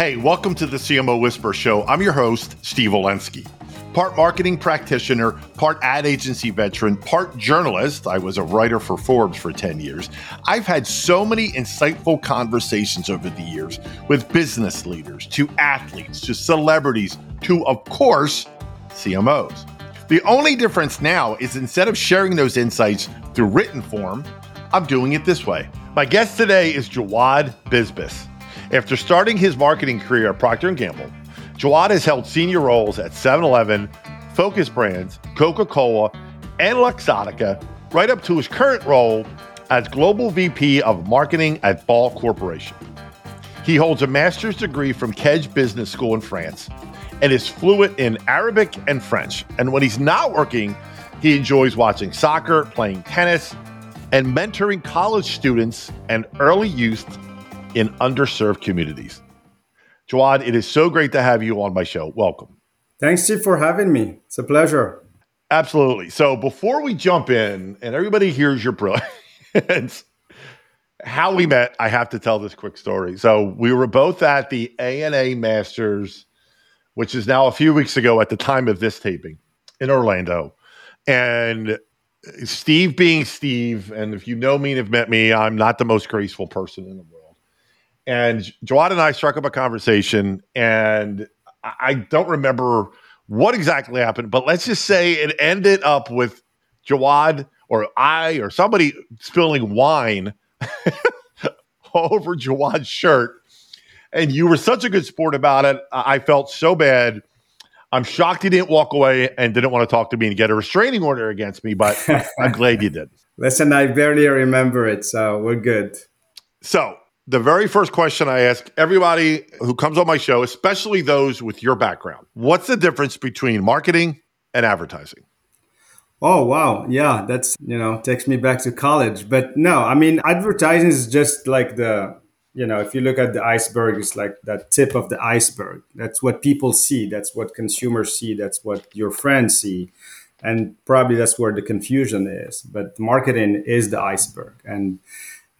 Hey, welcome to the CMO Whisper Show. I'm your host, Steve Olenski. Part marketing practitioner, part ad agency veteran, part journalist. I was a writer for Forbes for 10 years. I've had so many insightful conversations over the years with business leaders, to athletes, to celebrities, to, of course, CMOs. The only difference now is instead of sharing those insights through written form, I'm doing it this way. My guest today is Jawad Bisbis. After starting his marketing career at Procter & Gamble, Jawad has held senior roles at 7-Eleven, Focus Brands, Coca-Cola, and Luxottica, right up to his current role as Global VP of Marketing at Ball Corporation. He holds a master's degree from Kedge Business School in France and is fluent in Arabic and French. And when he's not working, he enjoys watching soccer, playing tennis, and mentoring college students and early youth in underserved communities. Jawad, it is so great to have you on my show. Welcome. Thanks, Steve, for having me. It's a pleasure. Absolutely. So before we jump in and everybody hears your brilliance, how we met, I have to tell this quick story. So we were both at the ANA Masters, which is now a few weeks ago at the time of this taping in Orlando. And Steve being Steve, and if you know me and have met me, I'm not the most graceful person in the world. And Jawad and I struck up a conversation, and I don't remember what exactly happened, but let's just say it ended up with Jawad or I or somebody spilling wine over Jawad's shirt. And you were such a good sport about it. I felt so bad. I'm shocked you didn't walk away and didn't want to talk to me and get a restraining order against me, but I'm glad you did. Listen, I barely remember it, so we're good. So the very first question I ask everybody who comes on my show, especially those with your background, what's the difference between marketing and advertising? Oh wow, yeah, that's you know takes me back to college. But no, I mean advertising is just like the you know if you look at the iceberg, it's like that tip of the iceberg. That's what people see. That's what consumers see. That's what your friends see, and probably that's where the confusion is. But marketing is the iceberg, and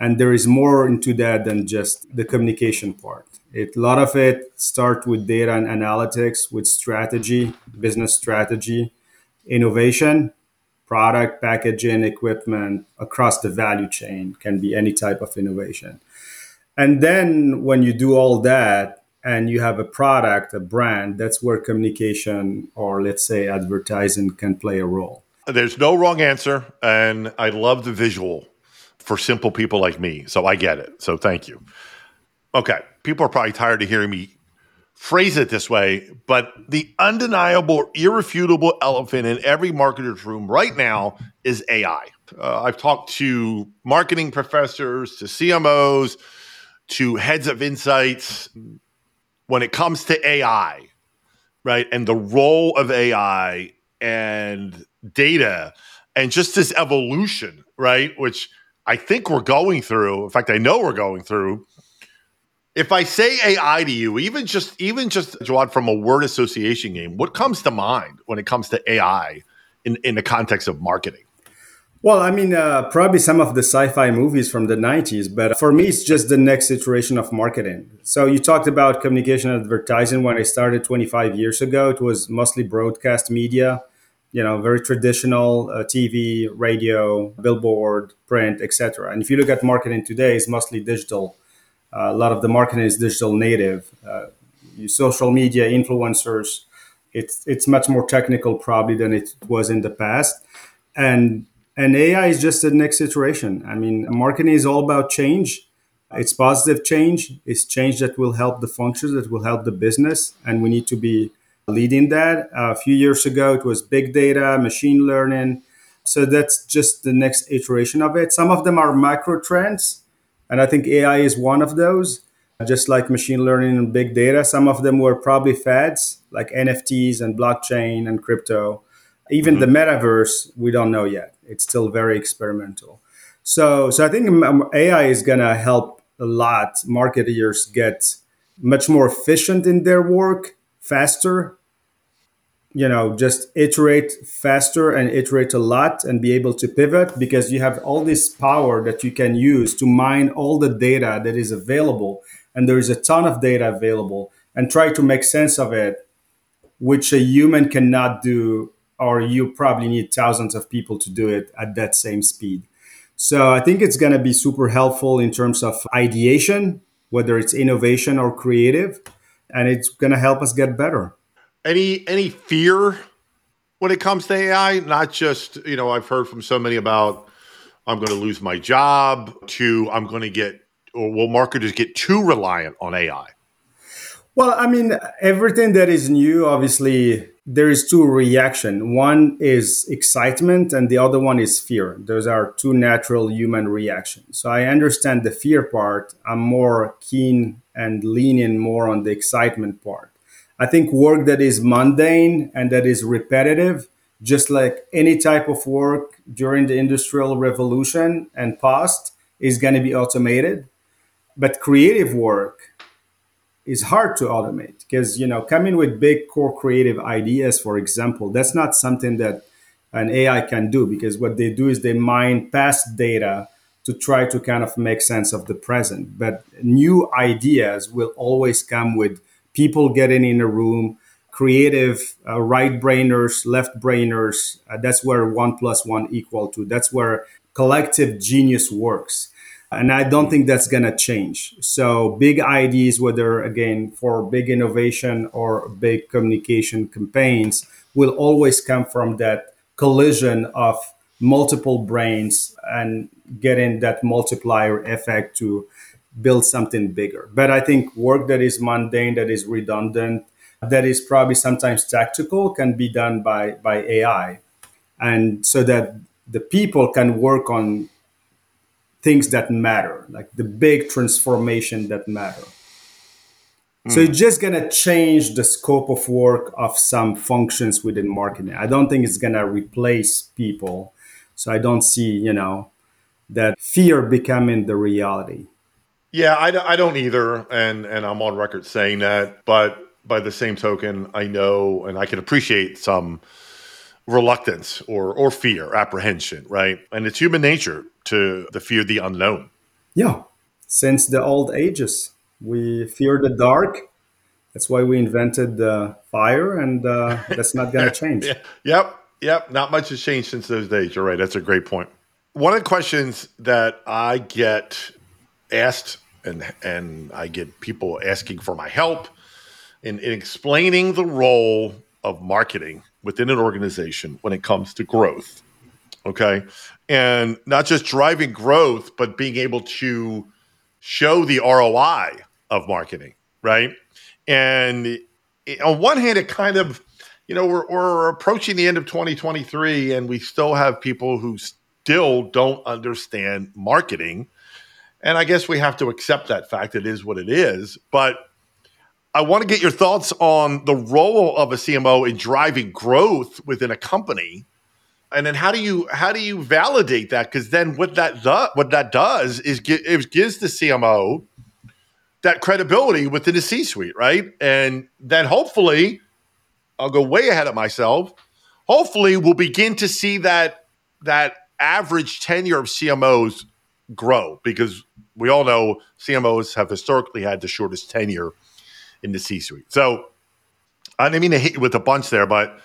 and there is more into that than just the communication part. It, a lot of it starts with data and analytics with strategy business strategy innovation product packaging equipment across the value chain can be any type of innovation. And then when you do all that and you have a product a brand that's where communication or let's say advertising can play a role. There's no wrong answer and i love the visual for simple people like me. So I get it. So thank you. Okay. People are probably tired of hearing me phrase it this way, but the undeniable, irrefutable elephant in every marketer's room right now is AI. Uh, I've talked to marketing professors, to CMOs, to heads of insights when it comes to AI, right? And the role of AI and data and just this evolution, right? Which I think we're going through. In fact, I know we're going through. If I say AI to you, even just even just Jawad from a word association game, what comes to mind when it comes to AI in, in the context of marketing? Well, I mean, uh, probably some of the sci-fi movies from the '90s, but for me, it's just the next iteration of marketing. So you talked about communication advertising. When I started 25 years ago, it was mostly broadcast media you know very traditional uh, tv radio billboard print etc and if you look at marketing today it's mostly digital. Uh, a lot of the marketing is digital native. Uh, social media influencers it's it's much more technical probably than it was in the past. And and ai is just the next iteration. I mean marketing is all about change. It's positive change. It's change that will help the functions that will help the business. And we need to be leading that. a few years ago, it was big data, machine learning. So that's just the next iteration of it. Some of them are macro trends, and I think AI is one of those. Just like machine learning and big data, some of them were probably fads, like NFTs and blockchain and crypto. Even mm-hmm. the metaverse, we don't know yet. It's still very experimental. So, so I think AI is going to help a lot marketers get much more efficient in their work, faster, you know just iterate faster and iterate a lot and be able to pivot because you have all this power that you can use to mine all the data that is available. And there is a ton of data available and try to make sense of it which a human cannot do or you probably need thousands of people to do it at that same speed. So i think it's going to be super helpful in terms of ideation whether it's innovation or creative and it's going to help us get better any any fear when it comes to ai not just you know i've heard from so many about i'm going to lose my job to i'm going to get or will marketers get too reliant on ai well, I mean, everything that is new, obviously, there is two reaction. One is excitement, and the other one is fear. Those are two natural human reactions. So I understand the fear part. I'm more keen and leaning more on the excitement part. I think work that is mundane and that is repetitive, just like any type of work during the industrial revolution and past, is going to be automated. But creative work is hard to automate because you know coming with big core creative ideas for example that's not something that an ai can do because what they do is they mine past data to try to kind of make sense of the present. But new ideas will always come with people getting in a room creative uh, right brainers left brainers uh, that's where one plus one equal to that's where collective genius works. And I don't think that's going to change. So, big ideas, whether again for big innovation or big communication campaigns, will always come from that collision of multiple brains and getting that multiplier effect to build something bigger. But I think work that is mundane, that is redundant, that is probably sometimes tactical can be done by, by AI. And so that the people can work on things that matter, like the big transformation that matter. Mm. So it's just gonna change the scope of work of some functions within marketing. I don't think it's gonna replace people. So I don't see, you know, that fear becoming the reality. Yeah, I, I don't either, and and I'm on record saying that. But by the same token, I know and I can appreciate some reluctance or or fear, apprehension, right? And it's human nature to the fear the unknown. Yeah, since the old ages, we fear the dark. That's why we invented the fire, and uh, that's not going to change. yeah. Yep, yep. Not much has changed since those days. You're right. That's a great point. One of the questions that I get asked, and and I get people asking for my help in, in explaining the role of marketing within an organization when it comes to growth. Okay. And not just driving growth, but being able to show the ROI of marketing, right? And on one hand, it kind of, you know, we're, we're approaching the end of 2023 and we still have people who still don't understand marketing. And I guess we have to accept that fact. It is what it is. But I want to get your thoughts on the role of a CMO in driving growth within a company. And then how do you how do you validate that? Because then what that do, what that does is it gives the CMO that credibility within the C-suite, right? And then hopefully, I'll go way ahead of myself. Hopefully, we'll begin to see that that average tenure of CMOs grow because we all know CMOs have historically had the shortest tenure in the C suite. So I didn't mean to hit you with a bunch there, but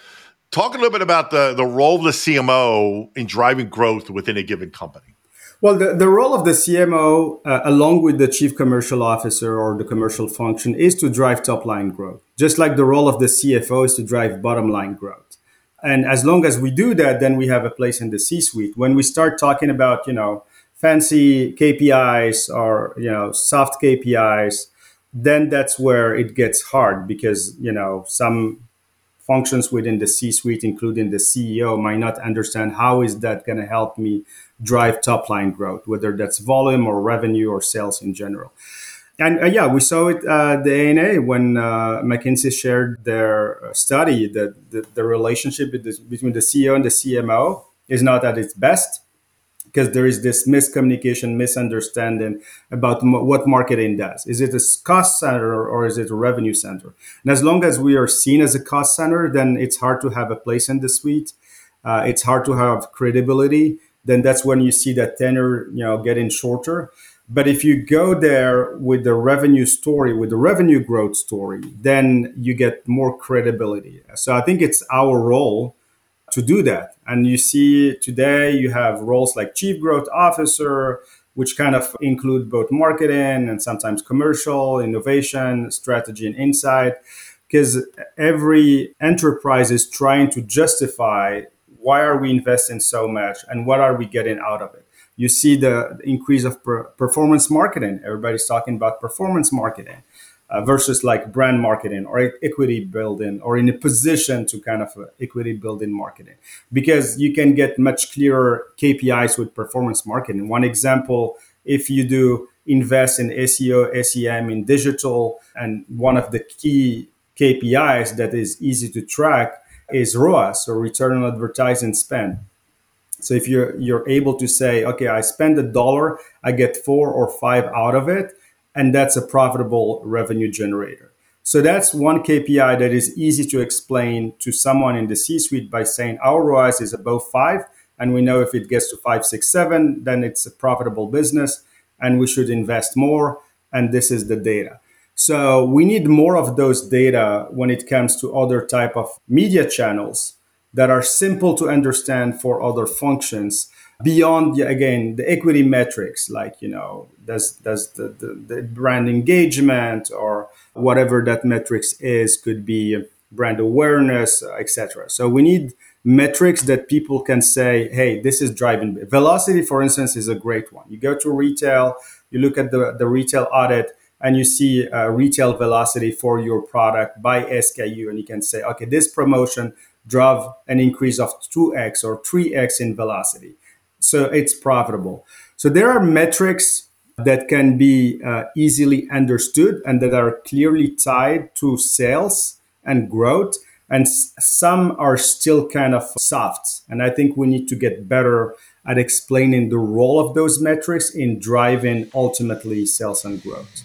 talk a little bit about the, the role of the CMO in driving growth within a given company. Well, the, the role of the CMO, uh, along with the chief commercial officer or the commercial function, is to drive top line growth, just like the role of the CFO is to drive bottom line growth. And as long as we do that, then we have a place in the C suite. When we start talking about, you know, fancy KPIs or, you know, soft KPIs, then that's where it gets hard because you know some functions within the c-suite including the ceo might not understand how is that going to help me drive top line growth whether that's volume or revenue or sales in general. And uh, yeah we saw it uh, the ana when uh, mckinsey shared their uh, study that the, the relationship between the ceo and the cmo is not at its best because there is this miscommunication, misunderstanding about what marketing does. Is it a cost center or is it a revenue center? And as long as we are seen as a cost center, then it's hard to have a place in the suite. Uh, it's hard to have credibility. Then that's when you see that tenure, you know, getting shorter. But if you go there with the revenue story, with the revenue growth story, then you get more credibility. So I think it's our role to do that. And you see today you have roles like chief growth officer, which kind of include both marketing and sometimes commercial, innovation, strategy, and insight. Because every enterprise is trying to justify why are we investing so much and what are we getting out of it you see the increase of per- performance marketing. Everybody's talking about performance marketing uh, versus like brand marketing or equity building or in a position to kind of uh, equity building marketing because you can get much clearer KPIs with performance marketing. One example, if you do invest in SEO, SEM, in digital, and one of the key KPIs that is easy to track is ROAS or return on advertising spend so if you're you're able to say, okay, I spend a dollar, I get four or five out of it, and that's a profitable revenue generator. So that's one KPI that is easy to explain to someone in the C-suite by saying our ROAS is above five, and we know if it gets to five, six, seven, then it's a profitable business, and we should invest more. And this is the data. So we need more of those data when it comes to other type of media channels that are simple to understand for other functions beyond again the equity metrics like you know does does the, the, the, brand engagement or whatever that metrics is could be brand awareness etc so we need metrics that people can say hey this is driving velocity for instance is a great one. You go to retail you look at the, the retail audit and you see uh, retail velocity for your product by SKU, and you can say, okay, this promotion drove an increase of 2x or 3x in velocity. So it's profitable. So there are metrics that can be uh, easily understood and that are clearly tied to sales and growth. And some are still kind of soft. And I think we need to get better at explaining the role of those metrics in driving ultimately sales and growth.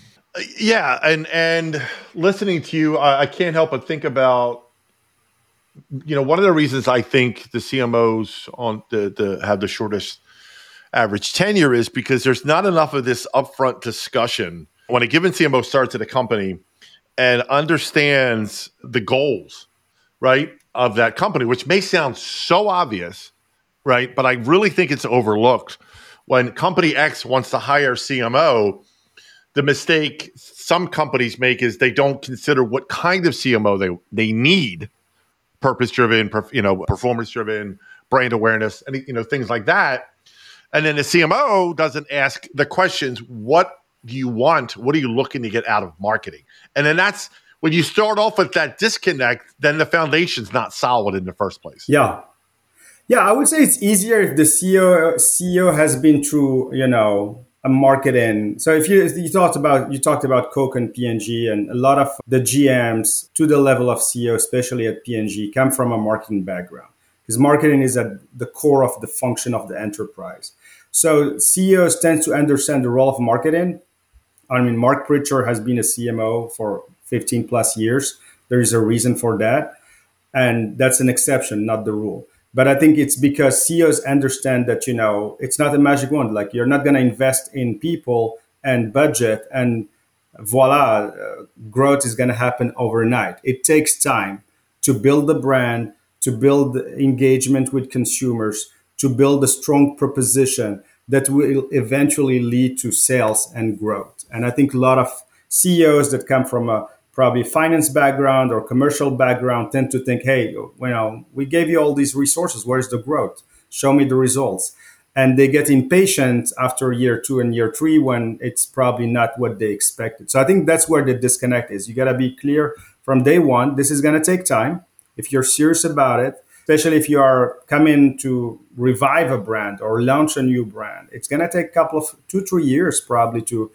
Yeah, and and listening to you, I, I can't help but think about you know, one of the reasons I think the CMOs on the, the have the shortest average tenure is because there's not enough of this upfront discussion when a given CMO starts at a company and understands the goals, right, of that company, which may sound so obvious, right? But I really think it's overlooked. When company X wants to hire CMO, the mistake some companies make is they don't consider what kind of CMO they they need purpose driven, you know, performance driven, brand awareness, and you know things like that. And then the CMO doesn't ask the questions: What do you want? What are you looking to get out of marketing? And then that's when you start off with that disconnect. Then the foundation's not solid in the first place. Yeah, yeah. I would say it's easier if the CEO CEO has been through you know a marketing. So if you you talked about you talked about Coke and P&G, a lot of the GMs to the level of CEO, especially at P&G, come from a marketing background because marketing is at the core of the function of the enterprise. So CEOs tend to understand the role of marketing. I mean, Mark Pritchard has been a CMO for 15 plus years. There is a reason for that, and that's an exception, not the rule. But I think it's because CEOs understand that, you know, it's not a magic wand. Like you're not going to invest in people and budget and voila, uh, growth is going to happen overnight. It takes time to build the brand, to build engagement with consumers, to build a strong proposition that will eventually lead to sales and growth. And I think a lot of CEOs that come from a probably finance background or commercial background tend to think, hey, you know, we gave you all these resources. Where's the growth? Show me the results. And they get impatient after year two and year three when it's probably not what they expected. So I think that's where the disconnect is. You got to be clear from day one. This is going to take time. If you're serious about it, especially if you are coming to revive a brand or launch a new brand, it's going to take a couple of two, three years probably to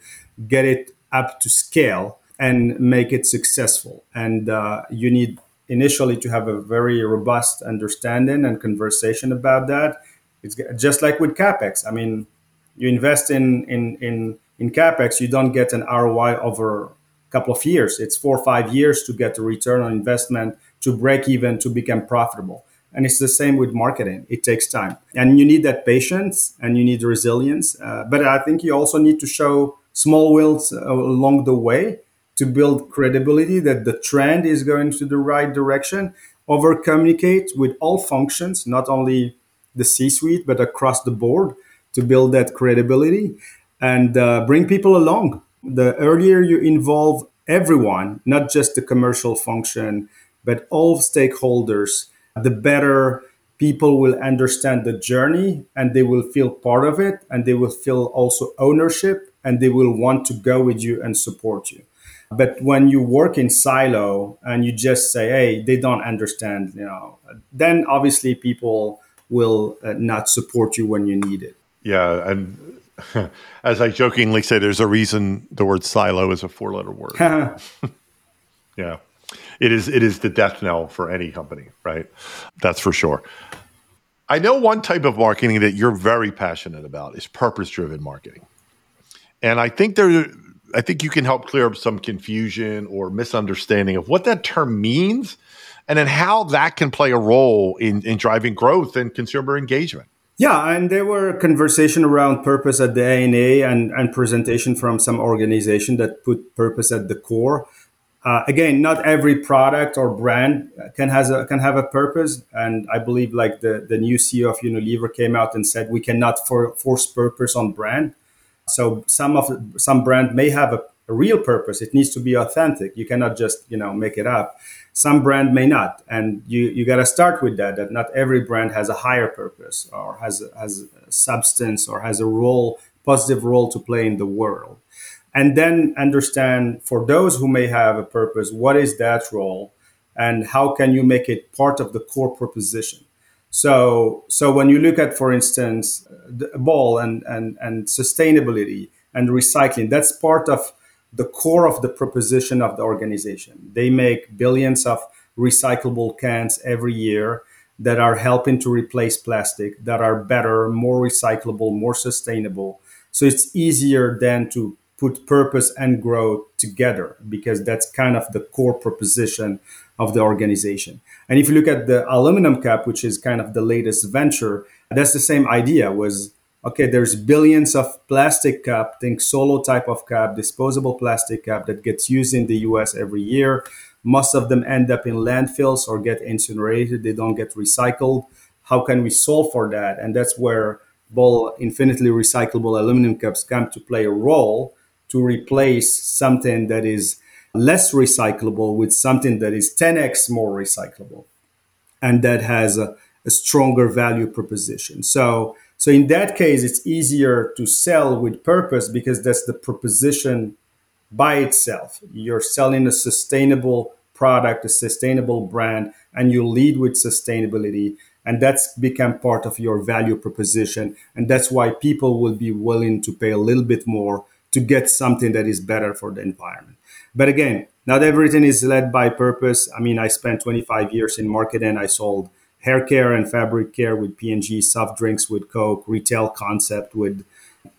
get it up to scale and make it successful. And uh, you need initially to have a very robust understanding and conversation about that. It's just like with capex. I mean, you invest in in in in capex, you don't get an ROI over a couple of years. It's four or five years to get a return on investment to break even to become profitable. And it's the same with marketing. It takes time. And you need that patience and you need resilience. Uh, but I think you also need to show small wins uh, along the way to build credibility that the trend is going to the right direction. Over communicate with all functions, not only the C suite, but across the board to build that credibility and uh, bring people along. The earlier you involve everyone, not just the commercial function, but all stakeholders, the better people will understand the journey and they will feel part of it and they will feel also ownership and they will want to go with you and support you. But when you work in silo and you just say, hey, they don't understand, you know, then obviously people will uh, not support you when you need it. Yeah. And as I jokingly say, there's a reason the word silo is a four letter word. yeah it is it is the death knell for any company, right? That's for sure. I know one type of marketing that you're very passionate about is purpose driven marketing. And I think there I think you can help clear up some confusion or misunderstanding of what that term means and then how that can play a role in, in driving growth and consumer engagement. Yeah, and there were conversation around purpose at the ANA and, and presentation from some organization that put purpose at the core. Uh, again, not every product or brand can has a, can have a purpose, and I believe like the the new CEO of Unilever came out and said we cannot for, force purpose on brand. So some of some brand may have a, a real purpose. It needs to be authentic. You cannot just you know make it up. Some brand may not, and you you got to start with that. That not every brand has a higher purpose or has has substance or has a role positive role to play in the world and then understand for those who may have a purpose what is that role and how can you make it part of the core proposition so so when you look at for instance the ball and and and sustainability and recycling that's part of the core of the proposition of the organization. They make billions of recyclable cans every year that are helping to replace plastic that are better more recyclable more sustainable. So it's easier than to put purpose and growth together because that's kind of the core proposition of the organization. And if you look at the aluminum cup, which is kind of the latest venture, that's the same idea was okay, there's billions of plastic cup, think solo type of cup, disposable plastic cup that gets used in the US every year. Most of them end up in landfills or get incinerated. They don't get recycled. How can we solve for that? And that's where Ball infinitely recyclable aluminum cups come to play a role to replace something that is less recyclable with something that is 10x more recyclable and that has a, a stronger value proposition. So, so in that case, it's easier to sell with purpose because that's the proposition by itself. You're selling a sustainable product, a sustainable brand, and you lead with sustainability. And that's become part of your value proposition. And that's why people will be willing to pay a little bit more to get something that is better for the environment. But again, not everything is led by purpose. I mean, I spent 25 years in marketing. I sold hair care and fabric care with P&G, soft drinks with Coke, retail concept with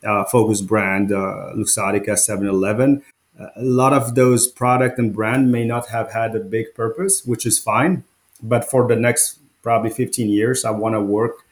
uh, Focus brand, uh, Luxottica, 7-Eleven. Uh, a lot of those product and brand may not have had a big purpose, which is fine. But for the next probably 15 years, I want to work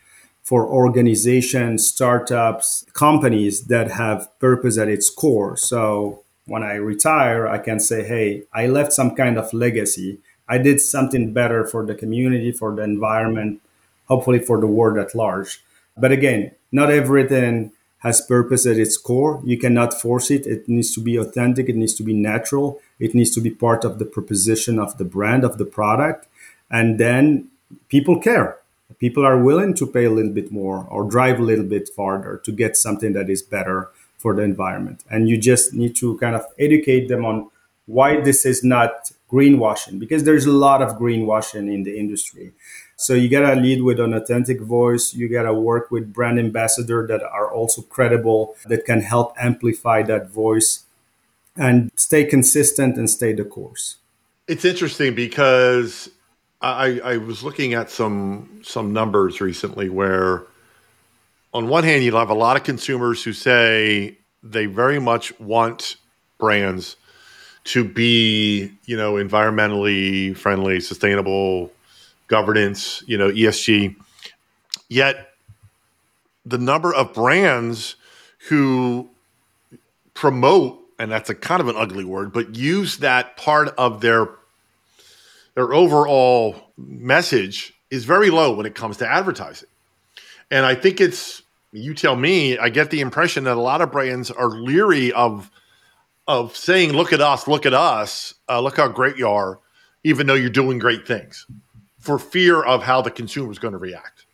for organizations, startups, companies that have purpose at its core. So when I retire, I can say, hey, I left some kind of legacy. I did something better for the community, for the environment, hopefully for the world at large. But again, not everything has purpose at its core. You cannot force it. It needs to be authentic. It needs to be natural. It needs to be part of the proposition of the brand, of the product. And then people care people are willing to pay a little bit more or drive a little bit farther to get something that is better for the environment. And you just need to kind of educate them on why this is not greenwashing because there's a lot of greenwashing in the industry. So you got to lead with an authentic voice. You got to work with brand ambassador that are also credible that can help amplify that voice and stay consistent and stay the course. It's interesting because I, I was looking at some some numbers recently where on one hand you'll have a lot of consumers who say they very much want brands to be, you know, environmentally friendly, sustainable, governance, you know, ESG. Yet the number of brands who promote, and that's a kind of an ugly word, but use that part of their their overall message is very low when it comes to advertising. And I think it's you tell me, I get the impression that a lot of brands are leery of of saying, "Look at us, look at us, uh, look how great you are," even though you're doing great things, for fear of how the consumer is going to react.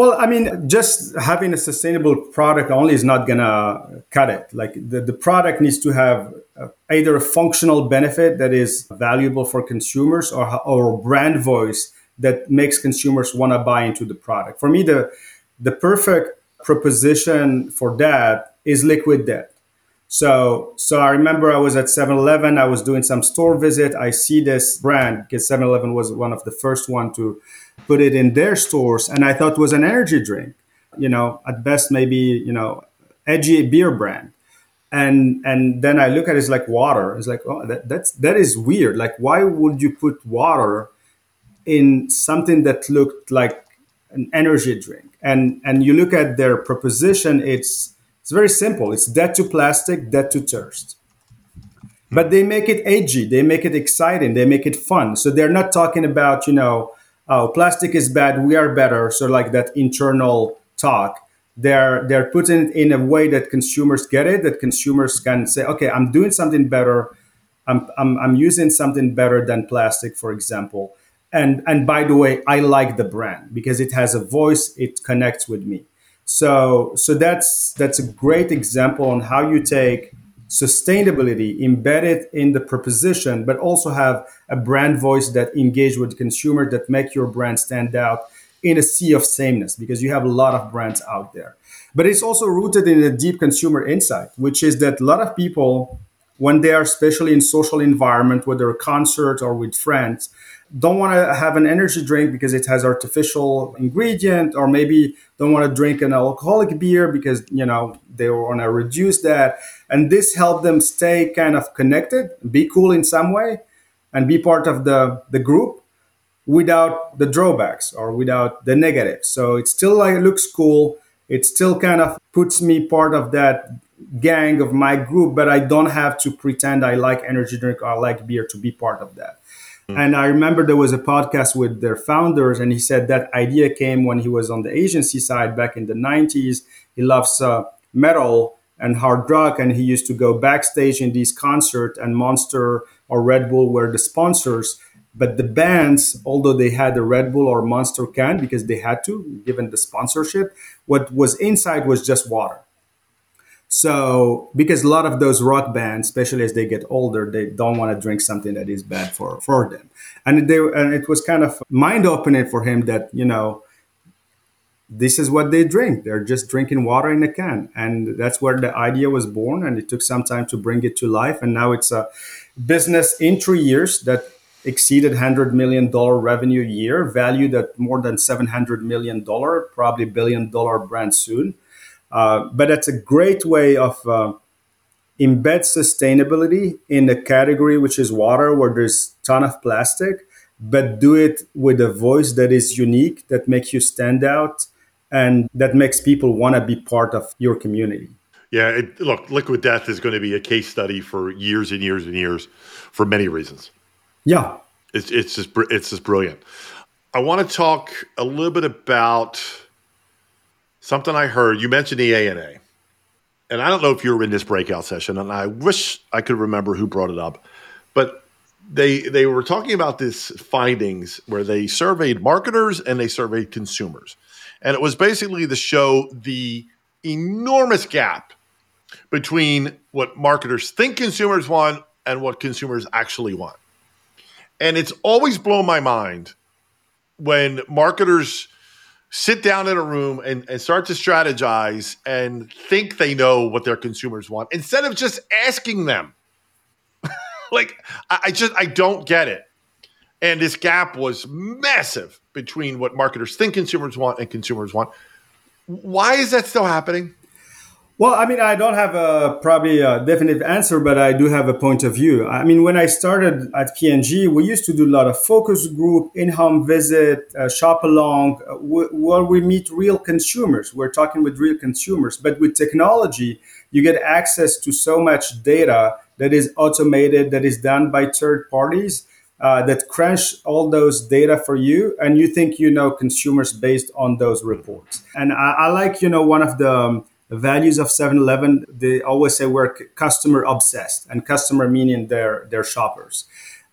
Well, I mean, just having a sustainable product only is not gonna cut it. Like the, the product needs to have uh, either a functional benefit that is valuable for consumers or, or brand voice that makes consumers want to buy into the product. For me, the the perfect proposition for that is Liquid Death. So, so I remember I was at 7-Eleven. I was doing some store visit. I see this brand because 7-Eleven was one of the first one to put it in their stores, and I thought was an energy drink. You know, at best maybe you know edgy beer brand. And and then I look at it, it's like water. It's like oh that, that's that is weird. Like why would you put water in something that looked like an energy drink? And and you look at their proposition, it's it's very simple. It's dead to plastic, dead to thirst. But they make it edgy, they make it exciting, they make it fun. So they're not talking about, you know, oh, plastic is bad, we are better. So like that internal talk. They're they're putting it in a way that consumers get it, that consumers can say, okay, I'm doing something better. I'm, I'm, I'm using something better than plastic, for example. And and by the way, I like the brand because it has a voice, it connects with me. So so that's that's a great example on how you take sustainability embedded in the proposition, but also have a brand voice that engage with the consumer that make your brand stand out in a sea of sameness because you have a lot of brands out there. But it's also rooted in a deep consumer insight, which is that a lot of people, when they are especially in social environment, whether a concert or with friends, don't want to have an energy drink because it has artificial ingredient or maybe don't want to drink an alcoholic beer because you know they want to reduce that. And this helped them stay kind of connected be cool in some way and be part of the the group without the drawbacks or without the negatives. So it still like looks cool. It still kind of puts me part of that gang of my group but i don't have to pretend i like energy drink or i like beer to be part of that. And I remember there was a podcast with their founders, and he said that idea came when he was on the agency side back in the 90s. He loves uh, metal and hard rock, and he used to go backstage in these concerts, and Monster or Red Bull were the sponsors. But the bands, although they had a Red Bull or Monster can because they had to, given the sponsorship, what was inside was just water. So, because a lot of those rock bands, especially as they get older, they don't want to drink something that is bad for, for them. And they and it was kind of mind opening for him that, you know, this is what they drink. They're just drinking water in a can. And that's where the idea was born. And it took some time to bring it to life. And now it's a business in three years that exceeded $100 million revenue year, valued at more than $700 million, probably billion dollar brand soon. Uh, but it's a great way of uh, embed sustainability in a category which is water, where there's ton of plastic, but do it with a voice that is unique, that makes you stand out, and that makes people want to be part of your community. Yeah, it, look, Liquid Death is going to be a case study for years and years and years, for many reasons. Yeah, it's it's just it's just brilliant. I want to talk a little bit about something I heard. You mentioned the ANA, and I don't know if you were in this breakout session, and I wish I could remember who brought it up, but they they were talking about this findings where they surveyed marketers and they surveyed consumers, and it was basically to show the enormous gap between what marketers think consumers want and what consumers actually want. And it's always blown my mind when marketers sit down in a room and, and start to strategize and think they know what their consumers want instead of just asking them. like, I, I just, I don't get it. And this gap was massive between what marketers think consumers want and consumers want. Why is that still happening? Well, I mean, I don't have a probably a definite answer, but I do have a point of view. I mean, when I started at P&G, we used to do a lot of focus group, in-home visit, uh, shop along, uh, where we meet real consumers. We're talking with real consumers, but with technology, you get access to so much data that is automated, that is done by third parties. Uh, that crunch all those data for you and you think you know consumers based on those reports and i, I like you know one of the um, the values of 7-Eleven, they always say we're customer obsessed and customer meaning their, their shoppers.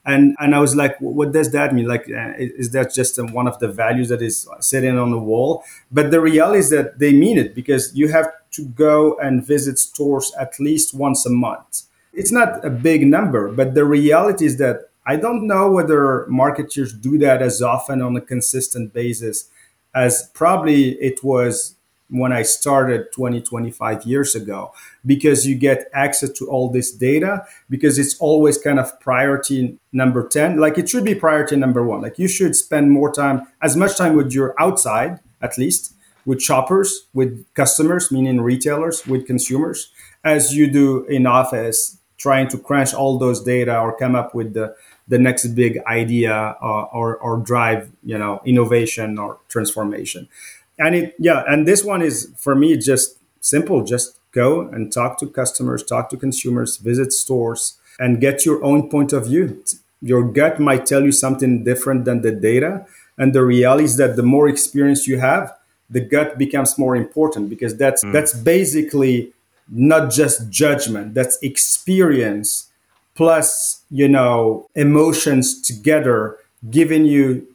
And, and I was like, what does that mean? Like, uh, is that just one of the values that is sitting on the wall? But the reality is that they mean it because you have to go and visit stores at least once a month. It's not a big number, but the reality is that I don't know whether marketers do that as often on a consistent basis as probably it was when I started 20, 25 years ago, because you get access to all this data, because it's always kind of priority number 10. Like it should be priority number one. Like you should spend more time, as much time with your outside, at least, with shoppers, with customers, meaning retailers, with consumers, as you do in office, trying to crunch all those data or come up with the the next big idea uh, or, or drive you know innovation or transformation and it yeah and this one is for me just simple. Just go and talk to customers talk to consumers visit stores and get your own point of view. Your gut might tell you something different than the data. And the reality is that the more experience you have the gut becomes more important because that's mm. that's basically not just judgment that's experience plus you know emotions together giving you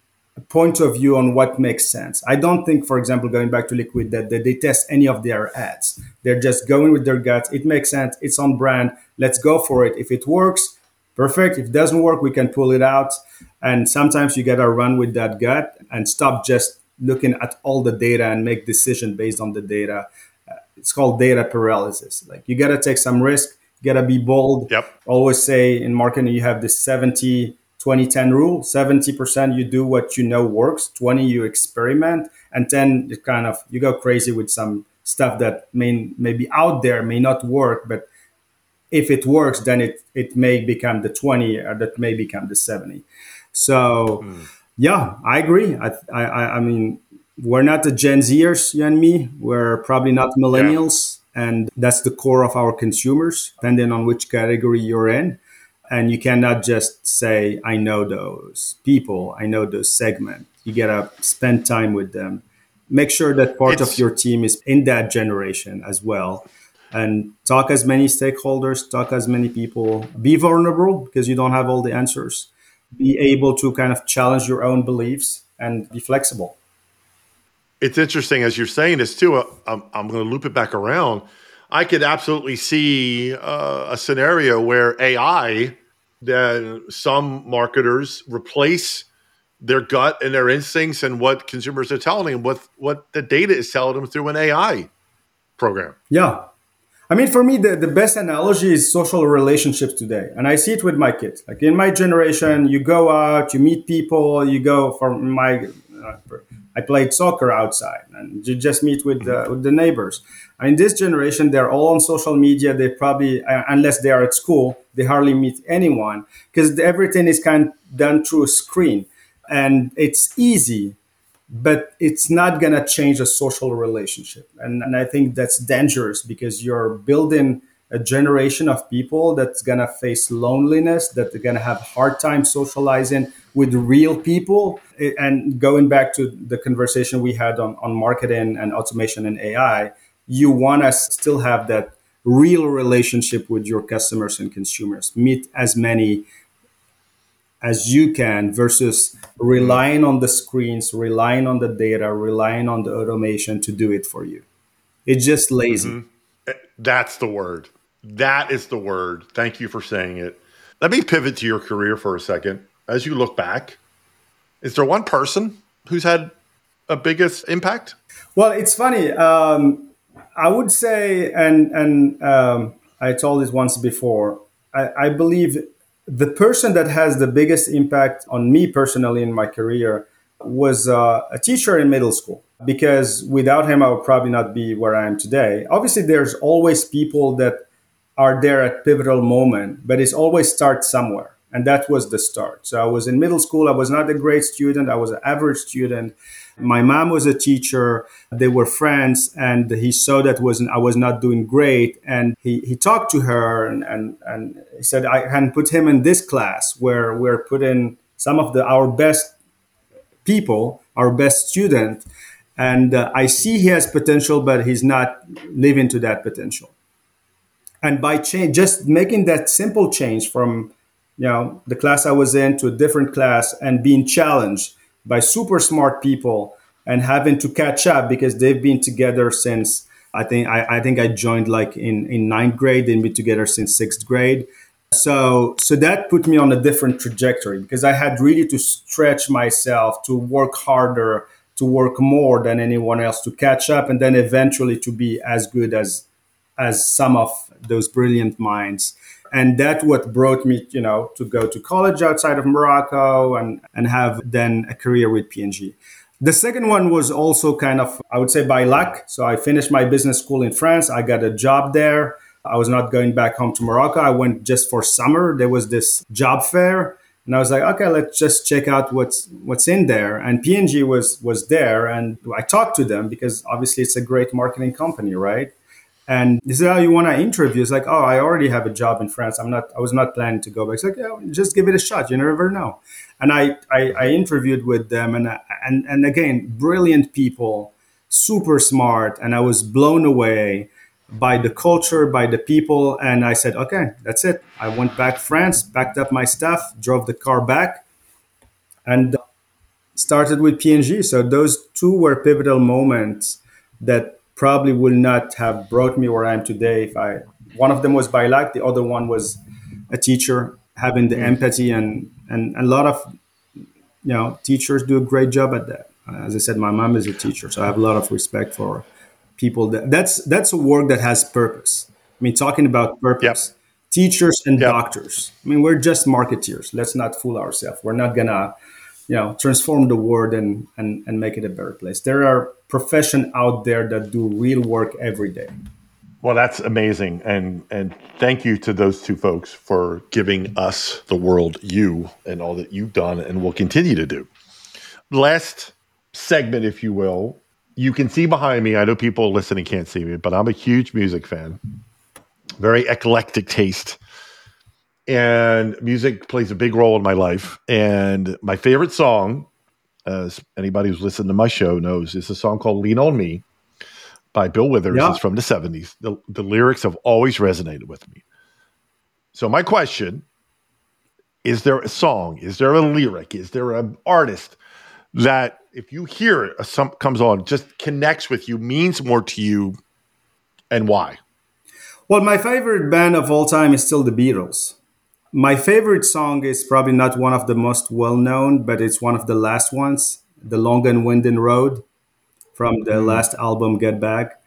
point of view on what makes sense. I don't think, for example, going back to Liquid, that they test any of their ads. They're just going with their guts. It makes sense. It's on brand. Let's go for it. If it works, perfect. If it doesn't work, we can pull it out. And sometimes you got to run with that gut and stop just looking at all the data and make decision based on the data. Uh, it's called data paralysis. Like you got to take some risk. You got to be bold. Yep. Always say in marketing, you have this 70 20-10 rule 70% you do what you know works 20 you experiment and 10 you kind of you go crazy with some stuff that may, may be out there may not work but if it works then it, it may become the 20 or that may become the 70 so mm. yeah i agree I, I i mean we're not the gen zers you and me we're probably not millennials yeah. and that's the core of our consumers depending on which category you're in and you cannot just say i know those people i know those segment. You gotta spend time with them. Make sure that part it's, of your team is in that generation as well. And talk as many stakeholders talk as many people. Be vulnerable because you don't have all the answers. Be able to kind of challenge your own beliefs and be flexible. It's interesting as you're saying this too uh, i'm, I'm going to loop it back around. I could absolutely see uh, a scenario where ai that some marketers replace their gut and their instincts and what consumers are telling them, with what the data is telling them through an AI program. Yeah. I mean, for me, the, the best analogy is social relationships today. And I see it with my kids. Like in my generation, you go out, you meet people, you go for my, uh, I played soccer outside and you just meet with, uh, with the neighbors. In this generation, they're all on social media. They probably, uh, unless they are at school, they hardly meet anyone because everything is kind of done through a screen, and it's easy, but it's not gonna change a social relationship. And, and I think that's dangerous because you're building a generation of people that's gonna face loneliness, that they're gonna have hard time socializing with real people. And going back to the conversation we had on, on marketing and automation and AI, you want to still have that real relationship with your customers and consumers. Meet as many as you can versus relying on the screens, relying on the data, relying on the automation to do it for you. It's just lazy. Mm-hmm. That's the word. That is the word. Thank you for saying it. Let me pivot to your career for a second. As you look back, is there one person who's had a biggest impact? Well, it's funny. Um, I would say, and and um, I told this once before. I, I believe the person that has the biggest impact on me personally in my career was uh, a teacher in middle school. because without him, I would probably not be where I am today. Obviously, there's always people that are there at pivotal moment, but it's always start somewhere. And that was the start. So I was in middle school. I was not a great student. I was an average student. My mom was a teacher. They were friends, and he saw that was I was not doing great, and he, he talked to her and, and and he said I can put him in this class where we're putting some of the our best people, our best student, and uh, I see he has potential, but he's not living to that potential. And by change, just making that simple change from you know the class I was in to a different class and being challenged by super smart people and having to catch up because they've been together since I think I, I think I joined like in, in ninth grade, they've been together since sixth grade. So so that put me on a different trajectory because I had really to stretch myself to work harder, to work more than anyone else to catch up and then eventually to be as good as as some of those brilliant minds and that what brought me you know to go to college outside of morocco and and have then a career with P&G the second one was also kind of i would say by luck. So i finished my business school in france. I got a job there. I was not going back home to morocco. I went just for summer. There was this job fair. And I was like, okay, let's just check out what's what's in there. And P&G was was there, and I talked to them because obviously it's a great marketing company, right? And this is how you want to interview. It's like, oh, I already have a job in France. I'm not. I was not planning to go back. It's like, yeah, just give it a shot. You never know. And I, I, I interviewed with them, and and and again, brilliant people, super smart, and I was blown away by the culture, by the people, and I said, okay, that's it. I went back France, packed up my stuff, drove the car back, and uh, started with P&G. So those two were pivotal moments that probably will not have brought me where I am today if I one of them was by luck, the other one was a teacher having the hmm. empathy and and a lot of you know teachers do a great job at that. As I said, my mom is a teacher, so I have a lot of respect for people. That that's that's a work that has purpose. I mean, talking about purpose. Yep. Teachers and yep. doctors. I mean, we're just marketeers. Let's not fool ourselves. We're not gonna you know transform the world and, and and make it a better place there are profession out there that do real work every day. Well that's amazing. And and thank you to those two folks for giving us the world you and all that you've done and will continue to do. Last segment if you will you can see behind me. I know people listening can't see me but i'm a huge music fan. Very eclectic taste. And music plays a big role in my life. And my favorite song, as anybody who's listened to my show knows, is a song called "Lean on Me" by Bill Withers. Yeah. It's from the '70s. The, the lyrics have always resonated with me. So my question: Is there a song? Is there a lyric? Is there an artist that, if you hear it, a some comes on, just connects with you, means more to you, and why? Well, my favorite band of all time is still the Beatles. My favorite song is probably not one of the most well known, but it's one of the last ones, The Long and Winding Road from the mm. last album, Get Back.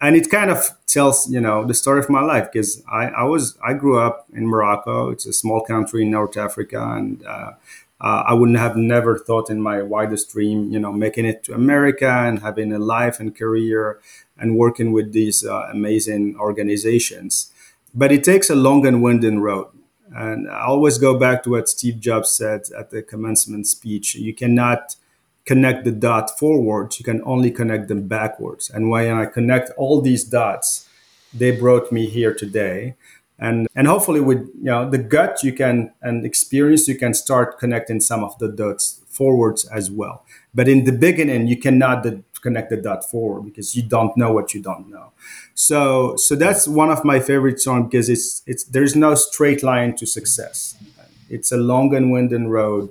And it kind of tells, you know, the story of my life because I, I was, I grew up in Morocco. It's a small country in North Africa. And uh, uh, I wouldn't have never thought in my wildest dream, you know, making it to America and having a life and career and working with these uh, amazing organizations. But it takes a long and winding road and I always go back to what Steve Jobs said at the commencement speech. You cannot connect the dot forwards, you can only connect them backwards. And when I connect all these dots, they brought me here today. And, and hopefully with you know the gut you can and experience you can start connecting some of the dots forwards as well. But in the beginning you cannot connect the dot forward because you don't know what you don't know. So so that's one of my favorite songs because it's it's there's no straight line to success. It's a long and winding road,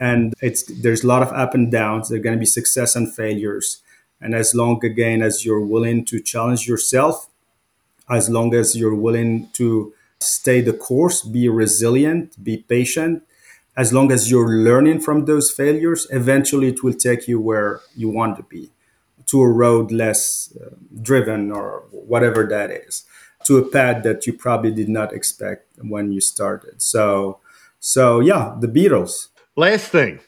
and it's there's a lot of up and downs. There're going to be success and failures, and as long again as you're willing to challenge yourself, as long as you're willing to stay the course, be resilient, be patient, as long as you're learning from those failures, eventually it will take you where you want to be to a road less uh, driven or whatever that is to a path that you probably did not expect when you started so so yeah the beatles last thing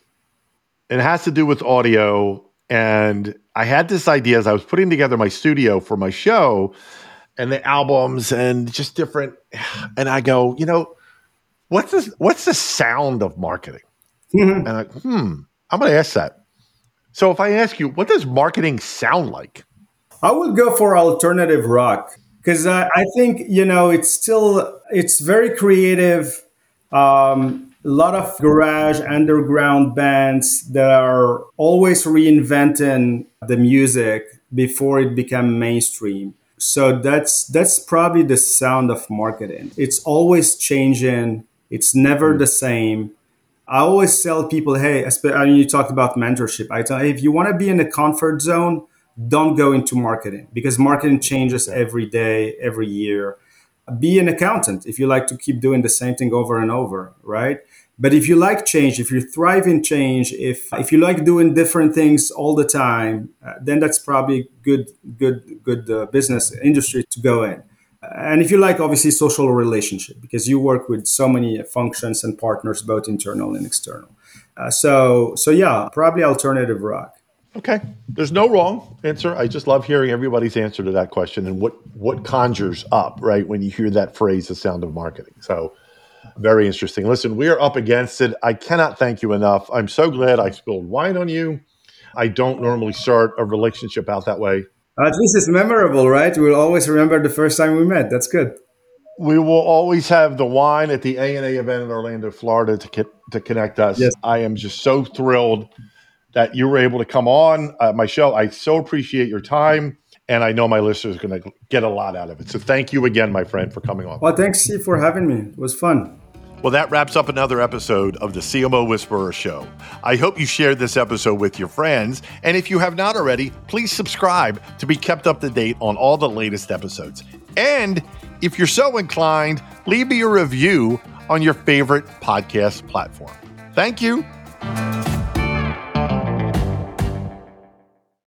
it has to do with audio And I had this idea as I was putting together my studio for my show and the albums and just different. And I go, you know, what's this, what's the sound of marketing? Mm-hmm. And I, hmm, I'm going to ask that. So if I ask you, what does marketing sound like? I would go for alternative rock because I, I, think you know it's still it's very creative. Um, a lot of garage underground bands that are always reinventing the music before it become mainstream. So that's that's probably the sound of marketing. It's always changing. It's never the same. I always tell people, hey, I mean, you talked about mentorship. I tell, hey, if you want to be in a comfort zone, don't go into marketing because marketing changes every day, every year. Be an accountant if you like to keep doing the same thing over and over, right? But if you like change, if you thrive in change, if if you like doing different things all the time, uh, then that's probably good, good, good uh, business industry to go in. And if you like, obviously, social relationship because you work with so many functions and partners, both internal and external. Uh, so, so yeah, probably alternative rock. Okay. There's no wrong answer. I just love hearing everybody's answer to that question and what what conjures up, right, when you hear that phrase, the sound of marketing. So very interesting. Listen, we are up against it. I cannot thank you enough. I'm so glad I spilled wine on you. I don't normally start a relationship out that way. At least it's memorable, right? We'll always remember the first time we met. That's good. We will always have the wine at the ANA event in Orlando, Florida to, to connect us. Yes. I am just so thrilled that you were able to come on uh, my show. I so appreciate your time. And I know my listeners are going to get a lot out of it. So thank you again, my friend, for coming on. Well, thanks, Steve, for having me. It was fun. Well, that wraps up another episode of the CMO Whisperer Show. I hope you shared this episode with your friends. And if you have not already, please subscribe to be kept up to date on all the latest episodes. And if you're so inclined, leave me a review on your favorite podcast platform. Thank you.